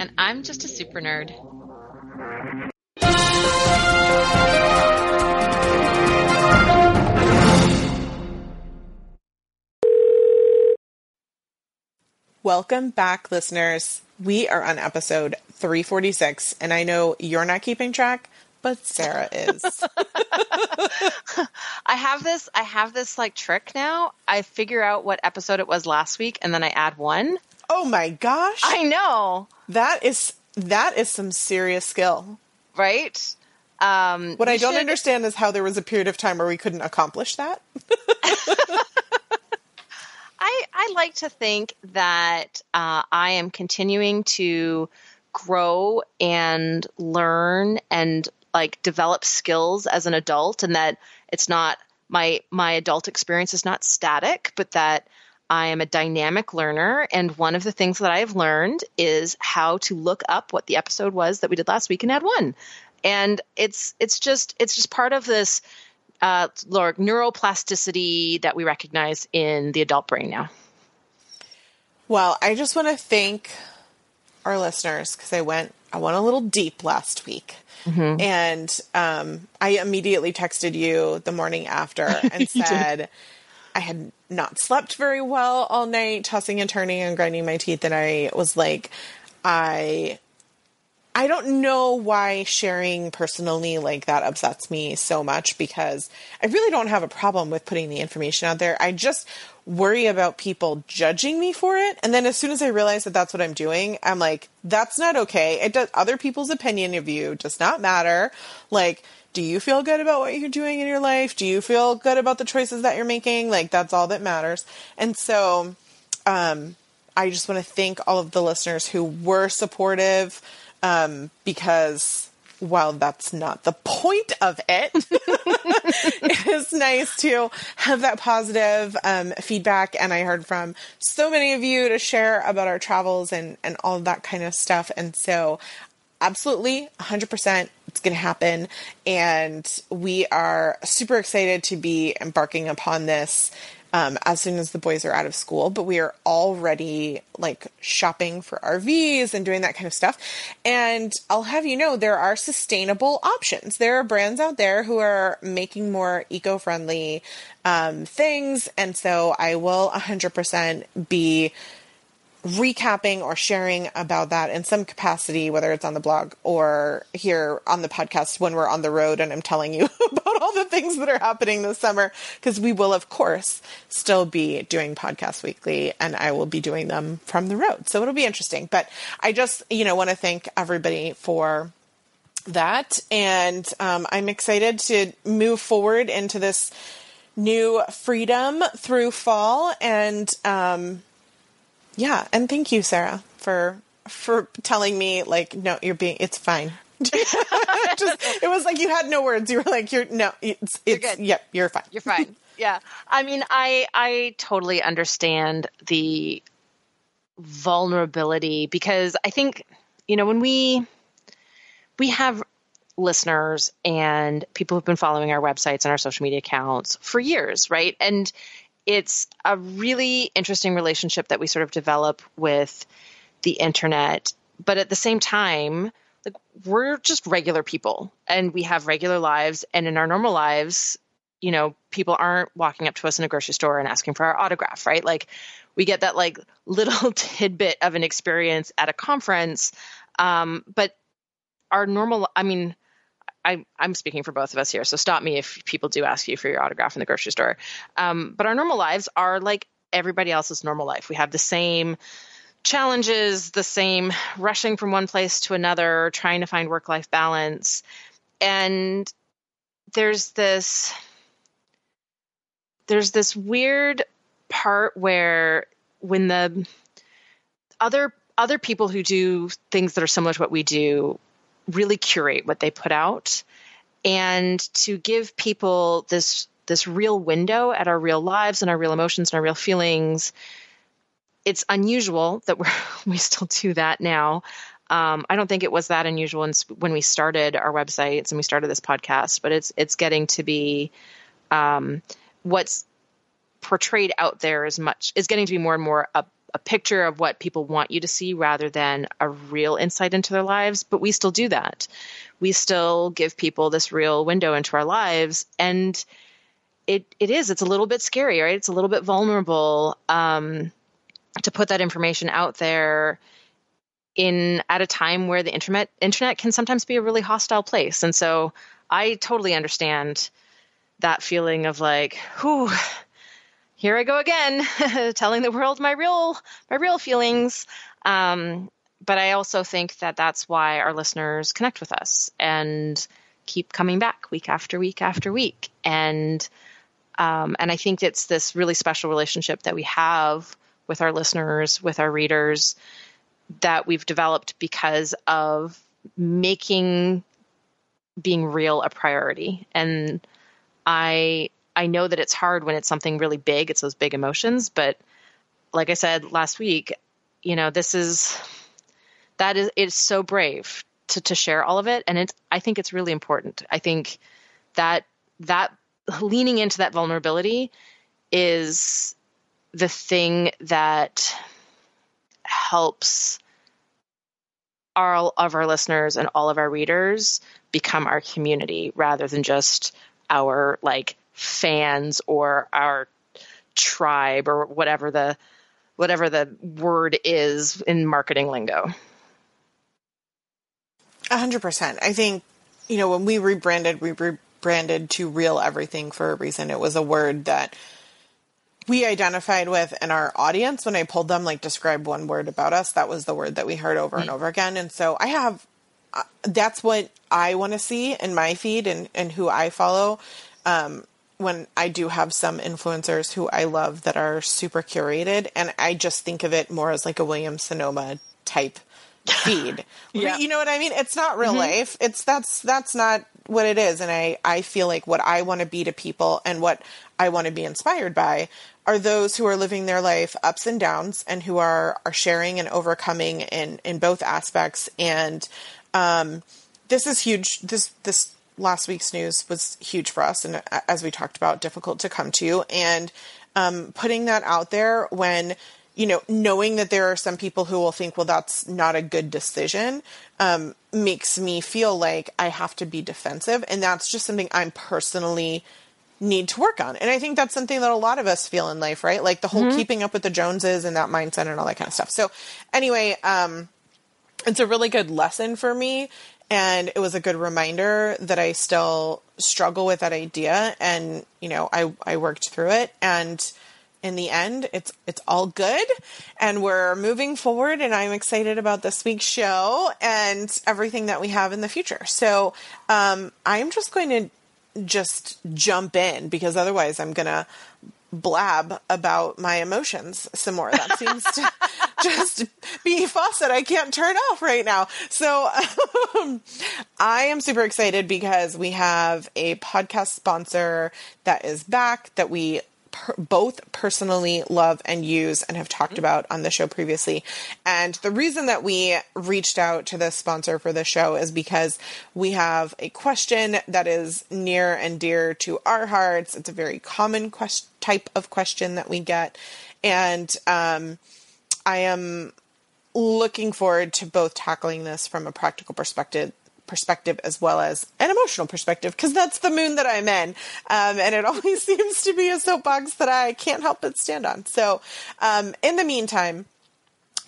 And I'm just a super nerd. Welcome back, listeners. We are on episode 346, and I know you're not keeping track, but Sarah is. I have this I have this like trick now. I figure out what episode it was last week and then I add one. Oh my gosh. I know. That is that is some serious skill. Right? Um, what I don't should... understand is how there was a period of time where we couldn't accomplish that. I, I like to think that uh, I am continuing to grow and learn and like develop skills as an adult and that it's not my my adult experience is not static but that I am a dynamic learner and one of the things that I've learned is how to look up what the episode was that we did last week and add one. And it's it's just it's just part of this uh, neuroplasticity that we recognize in the adult brain now. Well, I just want to thank our listeners because I went I went a little deep last week. Mm-hmm. And um, I immediately texted you the morning after and said I had not slept very well all night, tossing and turning and grinding my teeth. And I was like, I I don't know why sharing personally like that upsets me so much because I really don't have a problem with putting the information out there. I just worry about people judging me for it. And then as soon as I realize that that's what I'm doing, I'm like, that's not okay. It does other people's opinion of you does not matter. Like, do you feel good about what you're doing in your life? Do you feel good about the choices that you're making? Like that's all that matters. And so um I just want to thank all of the listeners who were supportive um, because while that's not the point of it, it is nice to have that positive um, feedback. And I heard from so many of you to share about our travels and, and all that kind of stuff. And so, absolutely, 100%, it's going to happen. And we are super excited to be embarking upon this um, as soon as the boys are out of school. But we are already like shopping for RVs and doing that kind of stuff. And I'll have you know, there are sustainable options. There are brands out there who are making more eco friendly um, things. And so I will 100% be recapping or sharing about that in some capacity, whether it's on the blog or here on the podcast when we're on the road and I'm telling you about all the things that are happening this summer. Because we will, of course, still be doing podcasts weekly and I will be doing them from the road. So it'll be interesting. But I just, you know, want to thank everybody for that. And um, I'm excited to move forward into this new freedom through fall and, um, yeah, and thank you, Sarah, for for telling me like, no, you're being. It's fine. Just, it was like you had no words. You were like, you're no, it's it's you're good. Yep, you're fine. You're fine. yeah, I mean, I I totally understand the vulnerability because I think you know when we we have listeners and people who've been following our websites and our social media accounts for years, right? And it's a really interesting relationship that we sort of develop with the internet. But at the same time, like we're just regular people and we have regular lives. And in our normal lives, you know, people aren't walking up to us in a grocery store and asking for our autograph, right? Like we get that like little tidbit of an experience at a conference. Um, but our normal, I mean, I, am speaking for both of us here, so stop me if people do ask you for your autograph in the grocery store. Um, but our normal lives are like everybody else's normal life. We have the same challenges, the same rushing from one place to another, trying to find work life balance. And there's this there's this weird part where when the other other people who do things that are similar to what we do really curate what they put out. And to give people this this real window at our real lives and our real emotions and our real feelings it's unusual that we we still do that now. Um, I don't think it was that unusual when we started our websites and we started this podcast, but it's it's getting to be um, what's portrayed out there is much is getting to be more and more a, a picture of what people want you to see rather than a real insight into their lives. But we still do that. We still give people this real window into our lives, and it it is it's a little bit scary, right? It's a little bit vulnerable um, to put that information out there in at a time where the internet internet can sometimes be a really hostile place. And so I totally understand that feeling of like, whew, here I go again, telling the world my real my real feelings. Um, but I also think that that's why our listeners connect with us and keep coming back week after week after week. And um, and I think it's this really special relationship that we have with our listeners, with our readers, that we've developed because of making being real a priority. And I I know that it's hard when it's something really big, it's those big emotions, but like I said last week, you know, this is that is it's so brave to to share all of it and it's I think it's really important. I think that that leaning into that vulnerability is the thing that helps all of our listeners and all of our readers become our community rather than just our like fans or our tribe or whatever the whatever the word is in marketing lingo. A hundred percent. I think, you know, when we rebranded, we rebranded to real everything for a reason. It was a word that we identified with in our audience when I polled them, like describe one word about us. That was the word that we heard over and over again. And so I have, uh, that's what I want to see in my feed and, and who I follow. Um, when I do have some influencers who I love that are super curated, and I just think of it more as like a William Sonoma type feed. yeah. You know what I mean? It's not real mm-hmm. life. It's that's that's not what it is and I I feel like what I want to be to people and what I want to be inspired by are those who are living their life ups and downs and who are are sharing and overcoming in in both aspects and um, this is huge this this last week's news was huge for us and as we talked about difficult to come to and um, putting that out there when you know knowing that there are some people who will think well that's not a good decision um, makes me feel like i have to be defensive and that's just something i'm personally need to work on. And I think that's something that a lot of us feel in life, right? Like the whole mm-hmm. keeping up with the Joneses and that mindset and all that kind of stuff. So anyway, um, it's a really good lesson for me. And it was a good reminder that I still struggle with that idea. And, you know, I, I worked through it and in the end, it's, it's all good and we're moving forward and I'm excited about this week's show and everything that we have in the future. So, um, I'm just going to just jump in because otherwise I'm going to blab about my emotions some more. That seems to just be a faucet I can't turn off right now. So um, I am super excited because we have a podcast sponsor that is back that we per- both personally love and use and have talked about on the show previously. And the reason that we reached out to the sponsor for the show is because we have a question that is near and dear to our hearts. It's a very common quest- type of question that we get. And um, I am looking forward to both tackling this from a practical perspective perspective as well as an emotional perspective because that's the moon that I'm in. Um, and it always seems to be a soapbox that I can't help but stand on. So, um, in the meantime,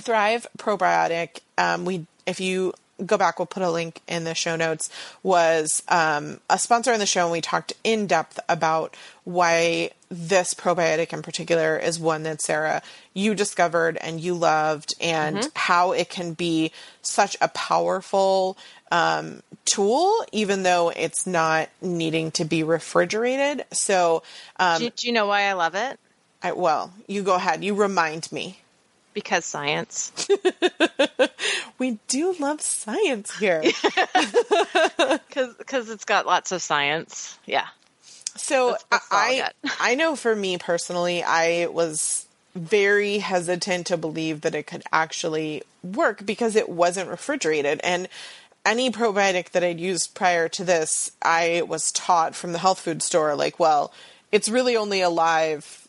Thrive Probiotic, um, we, if you go back, we'll put a link in the show notes, was um, a sponsor in the show, and we talked in depth about why this probiotic in particular is one that Sarah you discovered and you loved, and mm-hmm. how it can be such a powerful um, tool, even though it's not needing to be refrigerated. So, um, do, do, you know why I love it? I, well, you go ahead. You remind me. Because science. we do love science here. Because it's got lots of science. Yeah. So That's- that's I I. I know for me personally, I was very hesitant to believe that it could actually work because it wasn't refrigerated and any probiotic that I'd used prior to this, I was taught from the health food store like, well, it's really only alive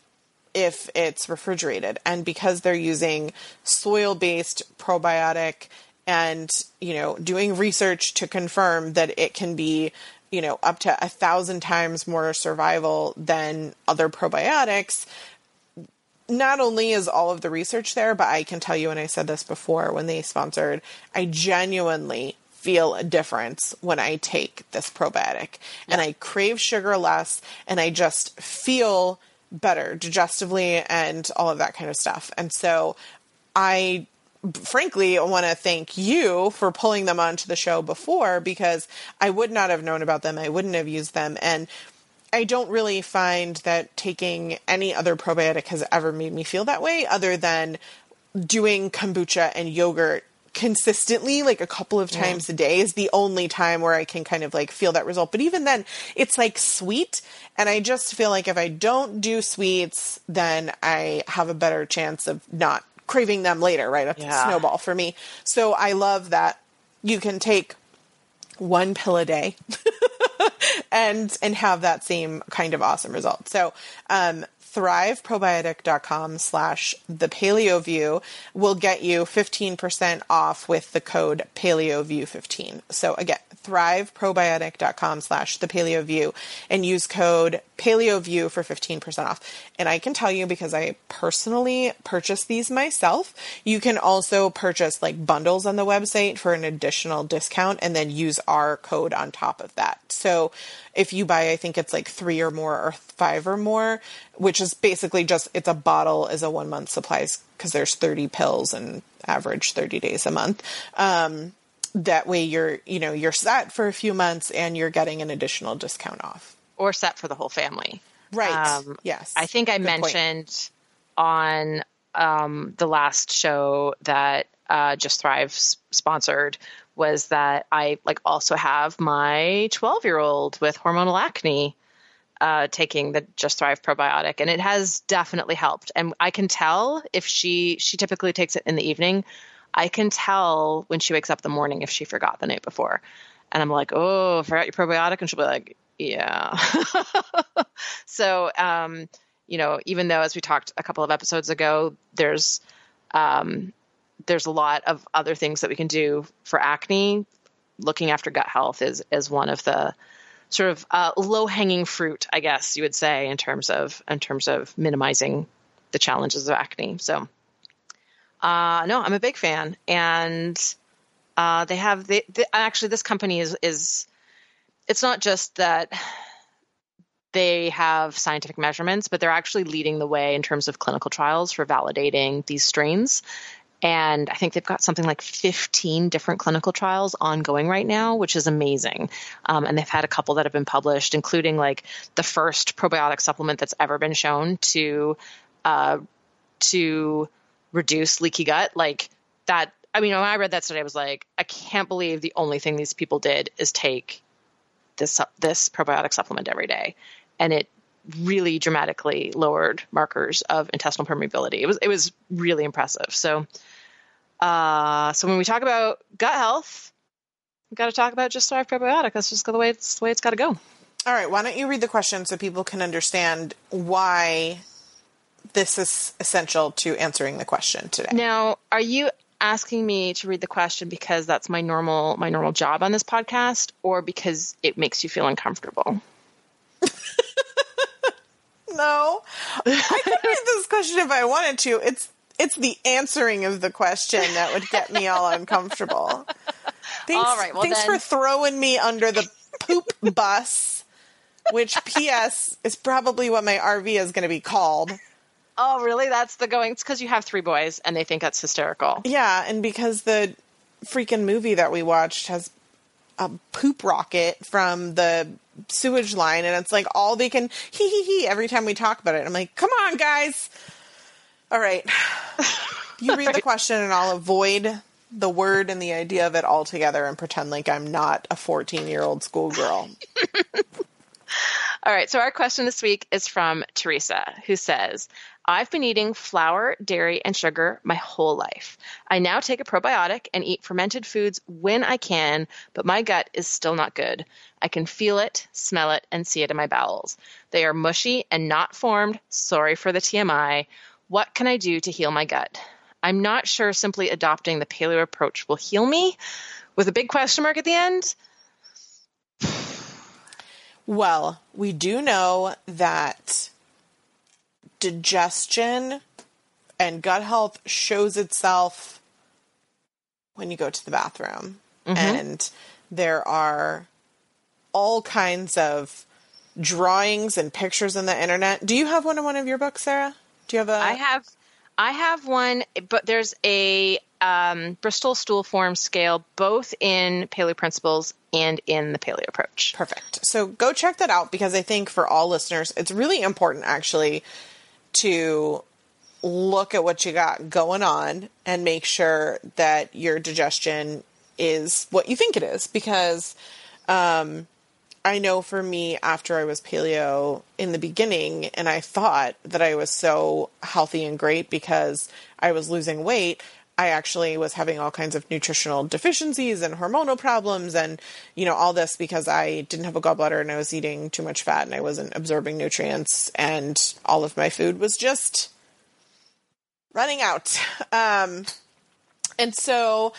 if it's refrigerated. And because they're using soil-based probiotic and you know doing research to confirm that it can be you know up to a thousand times more survival than other probiotics not only is all of the research there but i can tell you and i said this before when they sponsored i genuinely feel a difference when i take this probiotic. And i crave sugar less and i just feel better digestively and all of that kind of stuff and so i frankly, want to thank you for pulling them onto the show before because I would not have known about them. I wouldn't have used them. And I don't really find that taking any other probiotic has ever made me feel that way other than doing kombucha and yogurt consistently like a couple of times a day is the only time where I can kind of like feel that result. But even then, it's like sweet. And I just feel like if I don't do sweets, then I have a better chance of not craving them later, right? It's Yeah. a snowball for me. So I love that you can take one pill a day and and have that same kind of awesome result. So um thriveprobiotic.com slash the paleo view will get you 15% off with the code paleoview 15 so again thriveprobiotic.com slash the paleo view and use code paleoview for 15% off. And i can tell you because i personally purchased these myself you can also purchase like bundles on the website for an additional discount and then use our code on top of that. So if you buy i think it's like three or more or five or more which is basically just it's a bottle as a one month supplies because there's 30 pills and average 30 days a month um, that way you're you know you're set for a few months and you're getting an additional discount off Or set for the whole family. right Um, yes I think I Good point. mentioned on um, the last show that uh, Just Thrive sponsored was that I like also have my 12 year old with hormonal acne uh, taking the Just Thrive probiotic, and it has definitely helped. And I can tell if she she typically takes it in the evening. I can tell when she wakes up in the morning if she forgot the night before, and I'm like, "Oh, forgot your probiotic," and she'll be like, "Yeah." so, um, you know, even though as we talked a couple of episodes ago, there's um, there's a lot of other things that we can do for acne. Looking after gut health is is one of the sort of uh, low hanging fruit, I guess you would say, in terms of in terms of minimizing the challenges of acne. So, uh, no, I'm a big fan, and uh, they have they, they actually this company is is it's not just that they have scientific measurements, but they're actually leading the way in terms of clinical trials for validating these strains. And I think they've got something like 15 different clinical trials ongoing right now, which is amazing. Um, and they've had a couple that have been published, including like the first probiotic supplement that's ever been shown to uh, to reduce leaky gut. Like that. I mean, when I read that today, I was like, I can't believe the only thing these people did is take this this probiotic supplement every day, and it really dramatically lowered markers of intestinal permeability. It was it was really impressive. So, uh, so when we talk about gut health, we got to talk about just thrive probiotic. That's just the way it's the way it's got to go. all right why don't you read the question so people can understand why this is essential to answering the question today Now, are you asking me to read the question because that's my normal my normal job on this podcast, or because it makes you feel uncomfortable? No, I could read this question if I wanted to. It's it's the answering of the question that would get me all uncomfortable. Thanks, All right, well thanks then- for throwing me under the poop bus, which P.S. is probably what my RV is going to be called. Oh, really? That's the going. It's because you have three boys and they think that's hysterical. Yeah, and because the freaking movie that we watched has a poop rocket from the sewage line, and it's like all they can hee hee hee every time we talk about it. I'm like, come on, guys. All right. You read the question and I'll avoid the word and the idea of it altogether and pretend like I'm not a 14 year old schoolgirl. All right. So our question this week is from Teresa, who says, I've been eating flour, dairy, and sugar my whole life. I now take a probiotic and eat fermented foods when I can, but my gut is still not good. I can feel it, smell it, and see it in my bowels. They are mushy and not formed. Sorry for the TMI. What can I do to heal my gut? I'm not sure simply adopting the paleo approach will heal me, with a big question mark at the end. Well, we do know that digestion and gut health shows itself when you go to the bathroom. And there are all kinds of drawings and pictures on the internet. Do you have one in one of your books, Sarah? Do you have a I have I have one, but there's a um, Bristol stool form scale both in Paleo Principles and in the Paleo Approach. Perfect. So go check that out because I think for all listeners, it's really important actually to look at what you got going on and make sure that your digestion is what you think it is. Because um, I know for me after I was paleo in the beginning and I thought that I was so healthy and great because I was losing weight I actually was having all kinds of nutritional deficiencies and hormonal problems and you know all this because I didn't have a gallbladder and I was eating too much fat and I wasn't absorbing nutrients and all of my food was just running out. Um, and so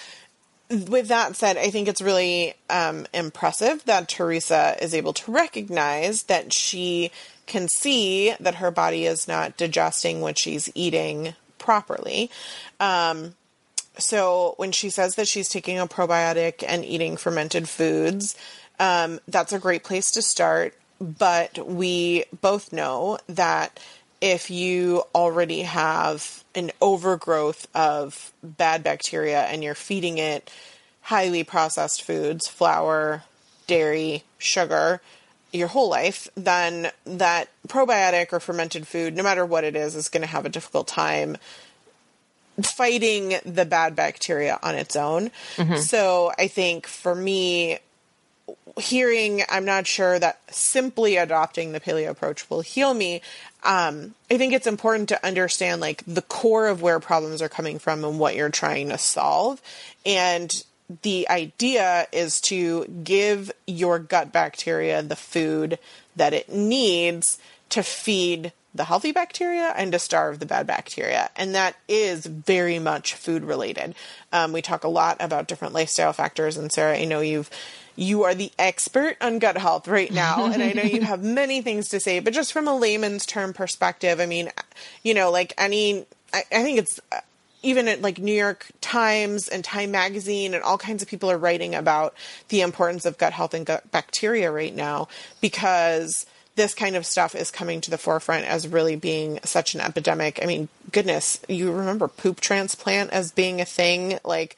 with that said, I think it's really um, impressive that Teresa is able to recognize that she can see that her body is not digesting what she's eating properly. Um, so when she says that she's taking a probiotic and eating fermented foods, um, that's a great place to start. But we both know that if you already have an overgrowth of bad bacteria and you're feeding it highly processed foods, flour, dairy, sugar, your whole life, then that probiotic or fermented food, no matter what it is, is going to have a difficult time fighting the bad bacteria on its own. So I think for me, hearing I'm not sure that simply adopting the paleo approach will heal me. Um, I think it's important to understand like the core of where problems are coming from and what you're trying to solve. And the idea is to give your gut bacteria the food that it needs to feed the healthy bacteria and to starve the bad bacteria. And that is very much food related. Um, we talk a lot about different lifestyle factors. And Sarah, I know you've you are the expert on gut health right now, and I know you have many things to say. But just from a layman's term perspective, I mean, you know, like any, I, I think it's uh, even at like New York Times and Time Magazine and all kinds of people are writing about the importance of gut health and gut bacteria right now because this kind of stuff is coming to the forefront as really being such an epidemic. I mean, goodness, you remember poop transplant as being a thing like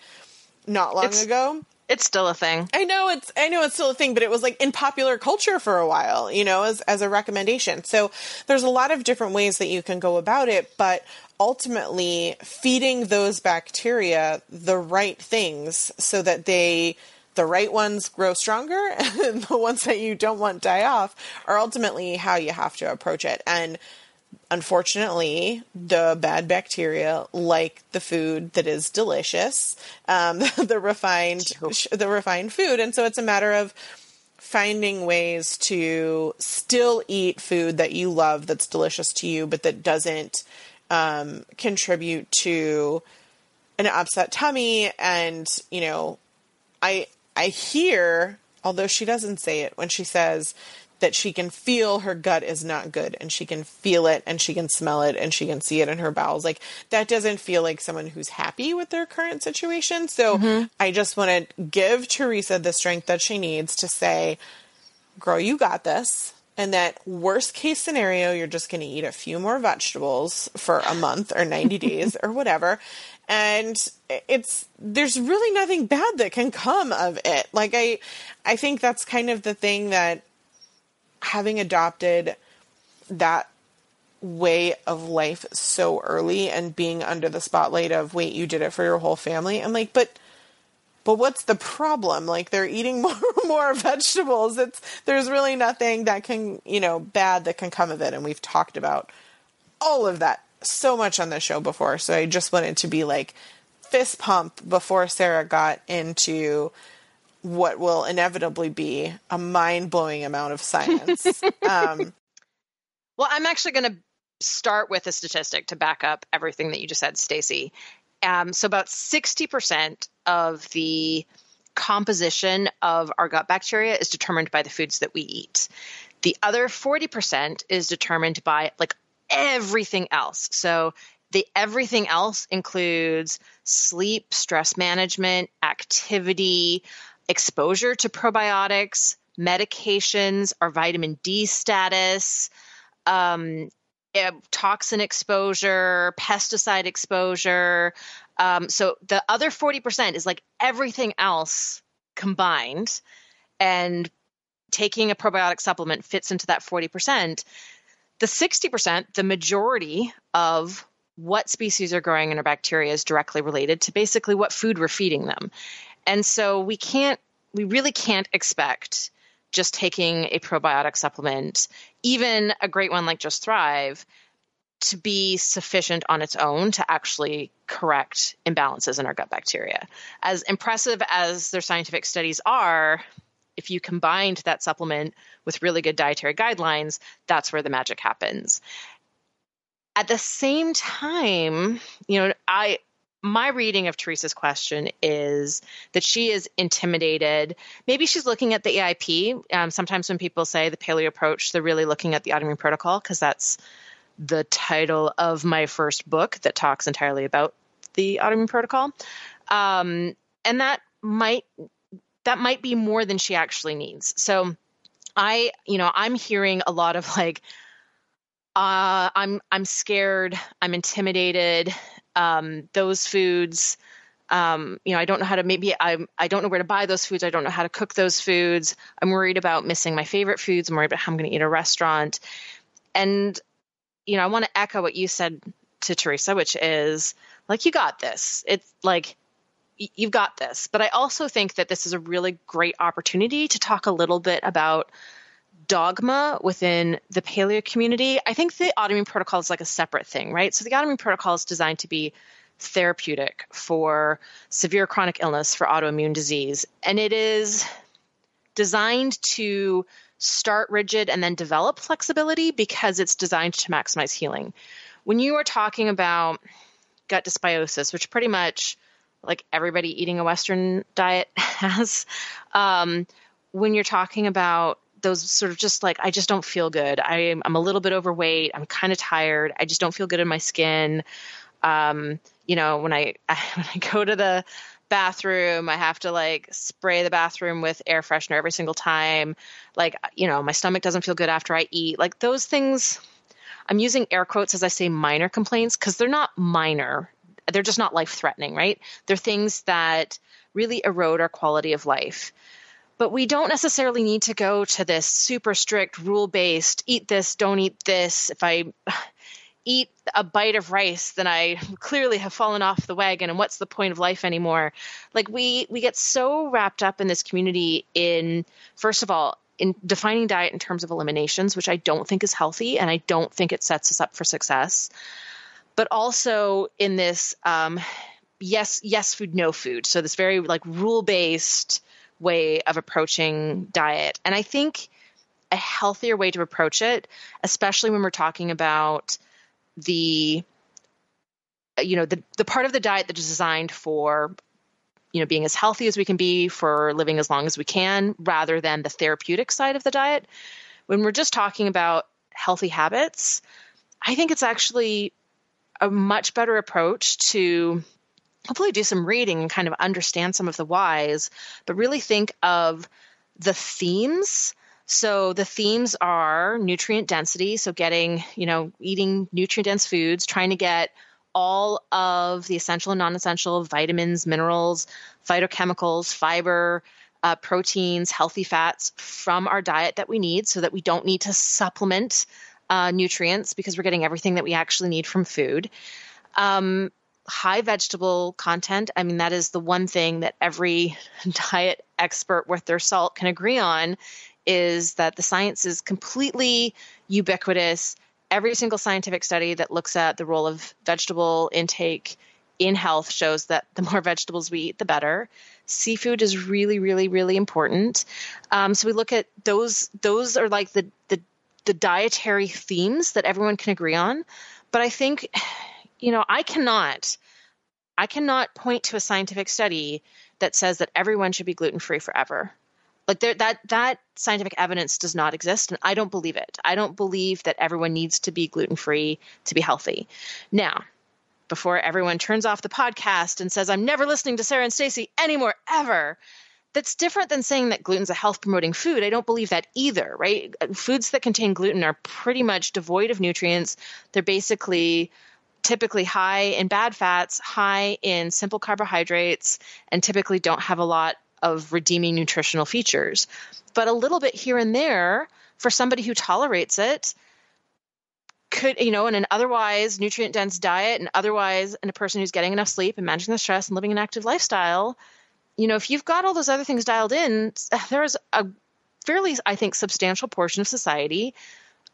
not long It's- ago? It's still a thing. I know it's I know it's still a thing, but it was like in popular culture for a while, you know, as as a recommendation. So there's a lot of different ways that you can go about it, but ultimately feeding those bacteria the right things so that they the right ones grow stronger and the ones that you don't want die off are ultimately how you have to approach it. And unfortunately, the bad bacteria like the food that is delicious, um, the refined, the refined food, and so it's a matter of finding ways to still eat food that you love, that's delicious to you, but that doesn't um, contribute to an upset tummy. And you know, I I hear, although she doesn't say it, when she says that she can feel her gut is not good and she can feel it and she can smell it and she can see it in her bowels. Like that doesn't feel like someone who's happy with their current situation. So mm-hmm. I just want to give Teresa the strength that she needs to say, girl, you got this. And that worst case scenario, you're just going to eat a few more vegetables for a month or 90 days or whatever. And it's, there's really nothing bad that can come of it. Like, I, I think that's kind of the thing that having adopted that way of life so early and being under the spotlight of wait you did it for your whole family. I'm like but but what's the problem? Like they're eating more more vegetables. It's there's really nothing that can you know bad that can come of it. And we've talked about all of that so much on the show before so i just wanted to be like fist pump before sarah got into what will inevitably be a mind-blowing amount of science um, well i'm actually going to start with a statistic to back up everything that you just said, Stacy. Um, so about 60% of the composition of our gut bacteria is determined by the foods that we eat. The other 40% is determined by like everything else. So the everything else includes sleep, stress management, activity, exposure to probiotics, medications, our vitamin D status, um, uh, toxin exposure, pesticide exposure. Um, so the other 40% is like everything else combined. And taking a probiotic supplement fits into that 40%. The 60%, the majority of what species are growing in our bacteria is directly related to basically what food we're feeding them. And so we can't, we really can't expect just taking a probiotic supplement, even a great one like Just Thrive, to be sufficient on its own to actually correct imbalances in our gut bacteria. As impressive as their scientific studies are, if you combined that supplement with really good dietary guidelines, that's where the magic happens. At the same time, you know, I my reading of Teresa's question is that she is intimidated. Maybe she's looking at the AIP. Um, sometimes when people say the paleo approach, they're really looking at the autoimmune protocol because that's the title of my first book that talks entirely about the autoimmune protocol. Um, and that might that might be more than she actually needs. So I, you know, I'm hearing a lot of like, uh, I'm I'm scared, I'm intimidated um, those foods. Um, you know, I don't know how to maybe I I don't know where to buy those foods. I don't know how to cook those foods. I'm worried about missing my favorite foods. I'm worried about how I'm going to eat a restaurant. And you know, I want to echo what you said to Teresa, which is like you got this. It's like you've got this. But I also think that this is a really great opportunity to talk a little bit about dogma within the paleo community. I think the autoimmune protocol is like a separate thing, right? So the autoimmune protocol is designed to be therapeutic for severe chronic illness, for autoimmune disease. And it is designed to start rigid and then develop flexibility because it's designed to maximize healing. When you are talking about gut dysbiosis, which pretty much like everybody eating a Western diet has, um, when you're talking about those sort of just like I just don't feel good. I, I'm a little bit overweight. I'm kind of tired. I just don't feel good in my skin. Um, you know, when I, I when I go to the bathroom, I have to like spray the bathroom with air freshener every single time. Like, you know, my stomach doesn't feel good after I eat. Like those things. I'm using air quotes as I say minor complaints because they're not minor. They're just not life threatening, right? They're things that really erode our quality of life. But we don't necessarily need to go to this super strict rule based eat this, don't eat this. If I eat a bite of rice, then I clearly have fallen off the wagon and what's the point of life anymore? Like we we get so wrapped up in this community in first of all in defining diet in terms of eliminations, which I don't think is healthy and I don't think it sets us up for success. But also in this um, yes yes food no food. So this very like rule based way of approaching diet. And I think a healthier way to approach it, especially when we're talking about the you know the the part of the diet that is designed for you know being as healthy as we can be for living as long as we can rather than the therapeutic side of the diet when we're just talking about healthy habits i think it's actually a much better approach to hopefully do some reading and kind of understand some of the whys, but really think of the themes. So the themes are nutrient density, so getting, you know, eating nutrient dense foods, trying to get all of the essential and non essential vitamins, minerals, phytochemicals, fiber, uh, proteins, healthy fats from our diet that we need so that we don't need to supplement uh, nutrients because we're getting everything that we actually need from food. Um, high vegetable content. I mean, that is the one thing that every diet expert worth their salt can agree on is that the science is completely ubiquitous. Every single scientific study that looks at the role of vegetable intake in health shows that the more vegetables we eat, the better. Seafood is really, really, really important. Um, so we look at those. Those are like the the the dietary themes that everyone can agree on. But I think, you know, I cannot, I cannot point to a scientific study that says that everyone should be gluten free forever. Like there, that that scientific evidence does not exist, and I don't believe it. I don't believe that everyone needs to be gluten free to be healthy. Now, before everyone turns off the podcast and says, I'm never listening to Sarah and Stacy anymore, ever. That's different than saying that gluten's a health promoting food. I don't believe that either, right? Foods that contain gluten are pretty much devoid of nutrients. They're basically typically high in bad fats, high in simple carbohydrates, and typically don't have a lot of redeeming nutritional features. But a little bit here and there, for somebody who tolerates it, could you know in an otherwise nutrient dense diet and otherwise in a person who's getting enough sleep and managing the stress and living an active lifestyle you know if you've got all those other things dialed in there's a fairly i think substantial portion of society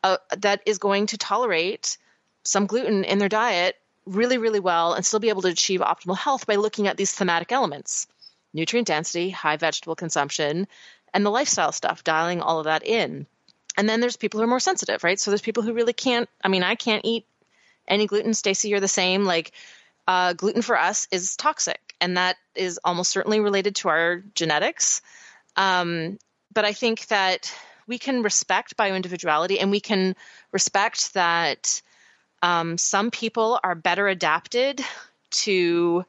uh, that is going to tolerate some gluten in their diet really really well and still be able to achieve optimal health by looking at these thematic elements nutrient density high vegetable consumption and the lifestyle stuff dialing all of that in and then there's people who are more sensitive, right? So there's people who really can't. I mean, I can't eat any gluten. Stacy, you're the same. Like uh, gluten for us is toxic, and that is almost certainly related to our genetics. Um, but I think that we can respect bioindividuality, and we can respect that um, some people are better adapted to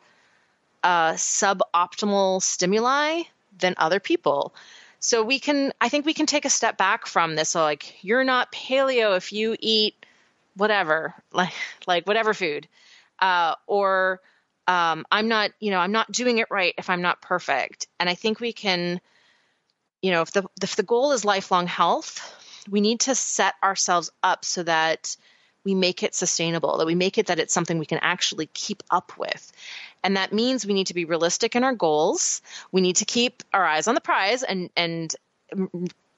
uh, suboptimal stimuli than other people. So we can, I think we can take a step back from this. So like, you're not paleo if you eat whatever, like like whatever food, uh, or um, I'm not, you know, I'm not doing it right if I'm not perfect. And I think we can, you know, if the if the goal is lifelong health, we need to set ourselves up so that we make it sustainable, that we make it that it's something we can actually keep up with. And that means we need to be realistic in our goals. We need to keep our eyes on the prize and and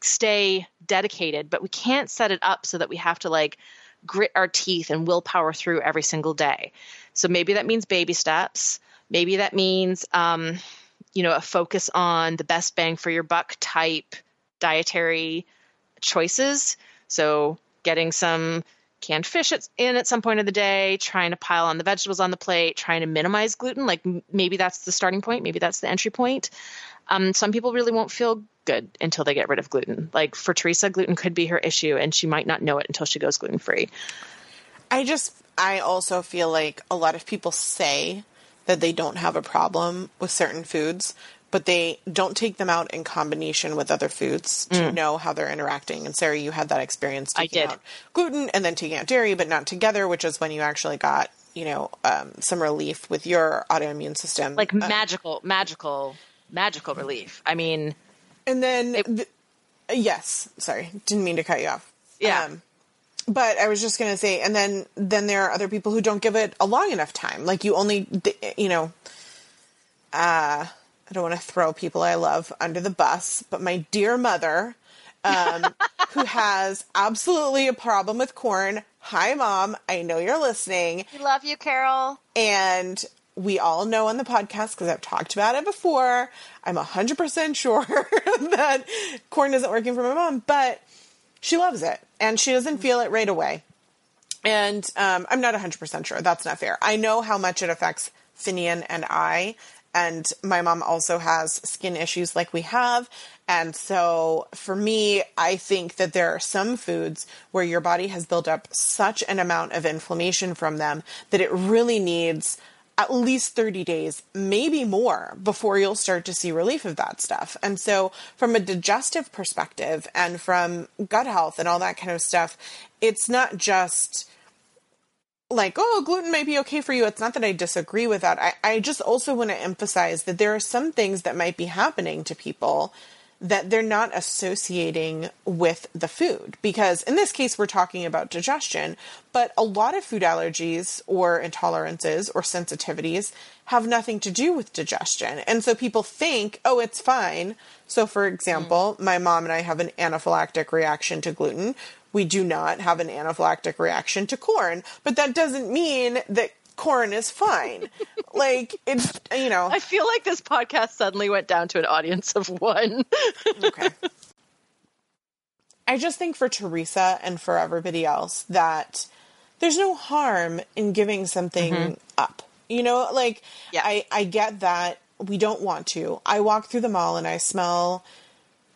stay dedicated, but we can't set it up so that we have to like grit our teeth and willpower through every single day. So maybe that means baby steps. Maybe that means um, you know a focus on the best bang for your buck type dietary choices. So getting some canned fish in at some point of the day, trying to pile on the vegetables on the plate, trying to minimize gluten. Like maybe that's the starting point, maybe that's the entry point. Um, some people really won't feel good until they get rid of gluten. Like for Teresa, gluten could be her issue, and she might not know it until she goes gluten free. I just, I also feel like a lot of people say that they don't have a problem with certain foods, but they don't take them out in combination with other foods to mm. know how they're interacting. And Sarah, you had that experience taking out gluten and then taking out dairy, but not together, which is when you actually got, you know, um, some relief with your autoimmune system. Like um, magical, magical, magical relief. I mean, and then, it, th- yes, sorry, didn't mean to cut you off. Yeah. Um, but I was just going to say, and then, then there are other people who don't give it a long enough time. Like you only, you know, uh, I don't want to throw people I love under the bus, but my dear mother, um, who has absolutely a problem with corn. Hi, mom. I know you're listening. We love you, Carol. And we all know on the podcast because I've talked about it before. I'm 100% sure that corn isn't working for my mom, but she loves it and she doesn't feel it right away. And um, I'm not 100% sure. That's not fair. I know how much it affects Finian and I and my mom also has skin issues like we have. And so for me, I think that there are some foods where your body has built up such an amount of inflammation from them that it really needs at least 30 days, maybe more, before you'll start to see relief of that stuff. And so, from a digestive perspective and from gut health and all that kind of stuff, it's not just like, oh, gluten may be okay for you. It's not that I disagree with that. I, I just also want to emphasize that there are some things that might be happening to people that they're not associating with the food. Because in this case, we're talking about digestion, but a lot of food allergies or intolerances or sensitivities have nothing to do with digestion. And so people think, oh, it's fine. So, for example, mm. my mom and I have an anaphylactic reaction to gluten. We do not have an anaphylactic reaction to corn, but that doesn't mean that corn is fine. like it's you know. I feel like this podcast suddenly went down to an audience of one. okay. I just think for Teresa and for everybody else that there's no harm in giving something mm-hmm. up. You know, like yeah. I I get that we don't want to. I walk through the mall and I smell